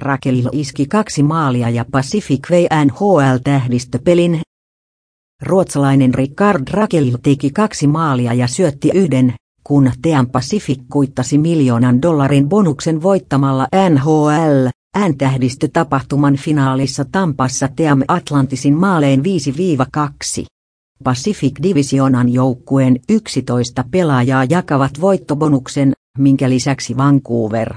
Rakel iski kaksi maalia ja Pacific vei NHL-tähdistöpelin. Ruotsalainen Ricard Rakel teki kaksi maalia ja syötti yhden, kun Team Pacific kuittasi miljoonan dollarin bonuksen voittamalla NHL, N-tähdistötapahtuman finaalissa Tampassa Team Atlantisin maaleen 5-2. Pacific Divisionan joukkueen 11 pelaajaa jakavat voittobonuksen, minkä lisäksi Vancouver,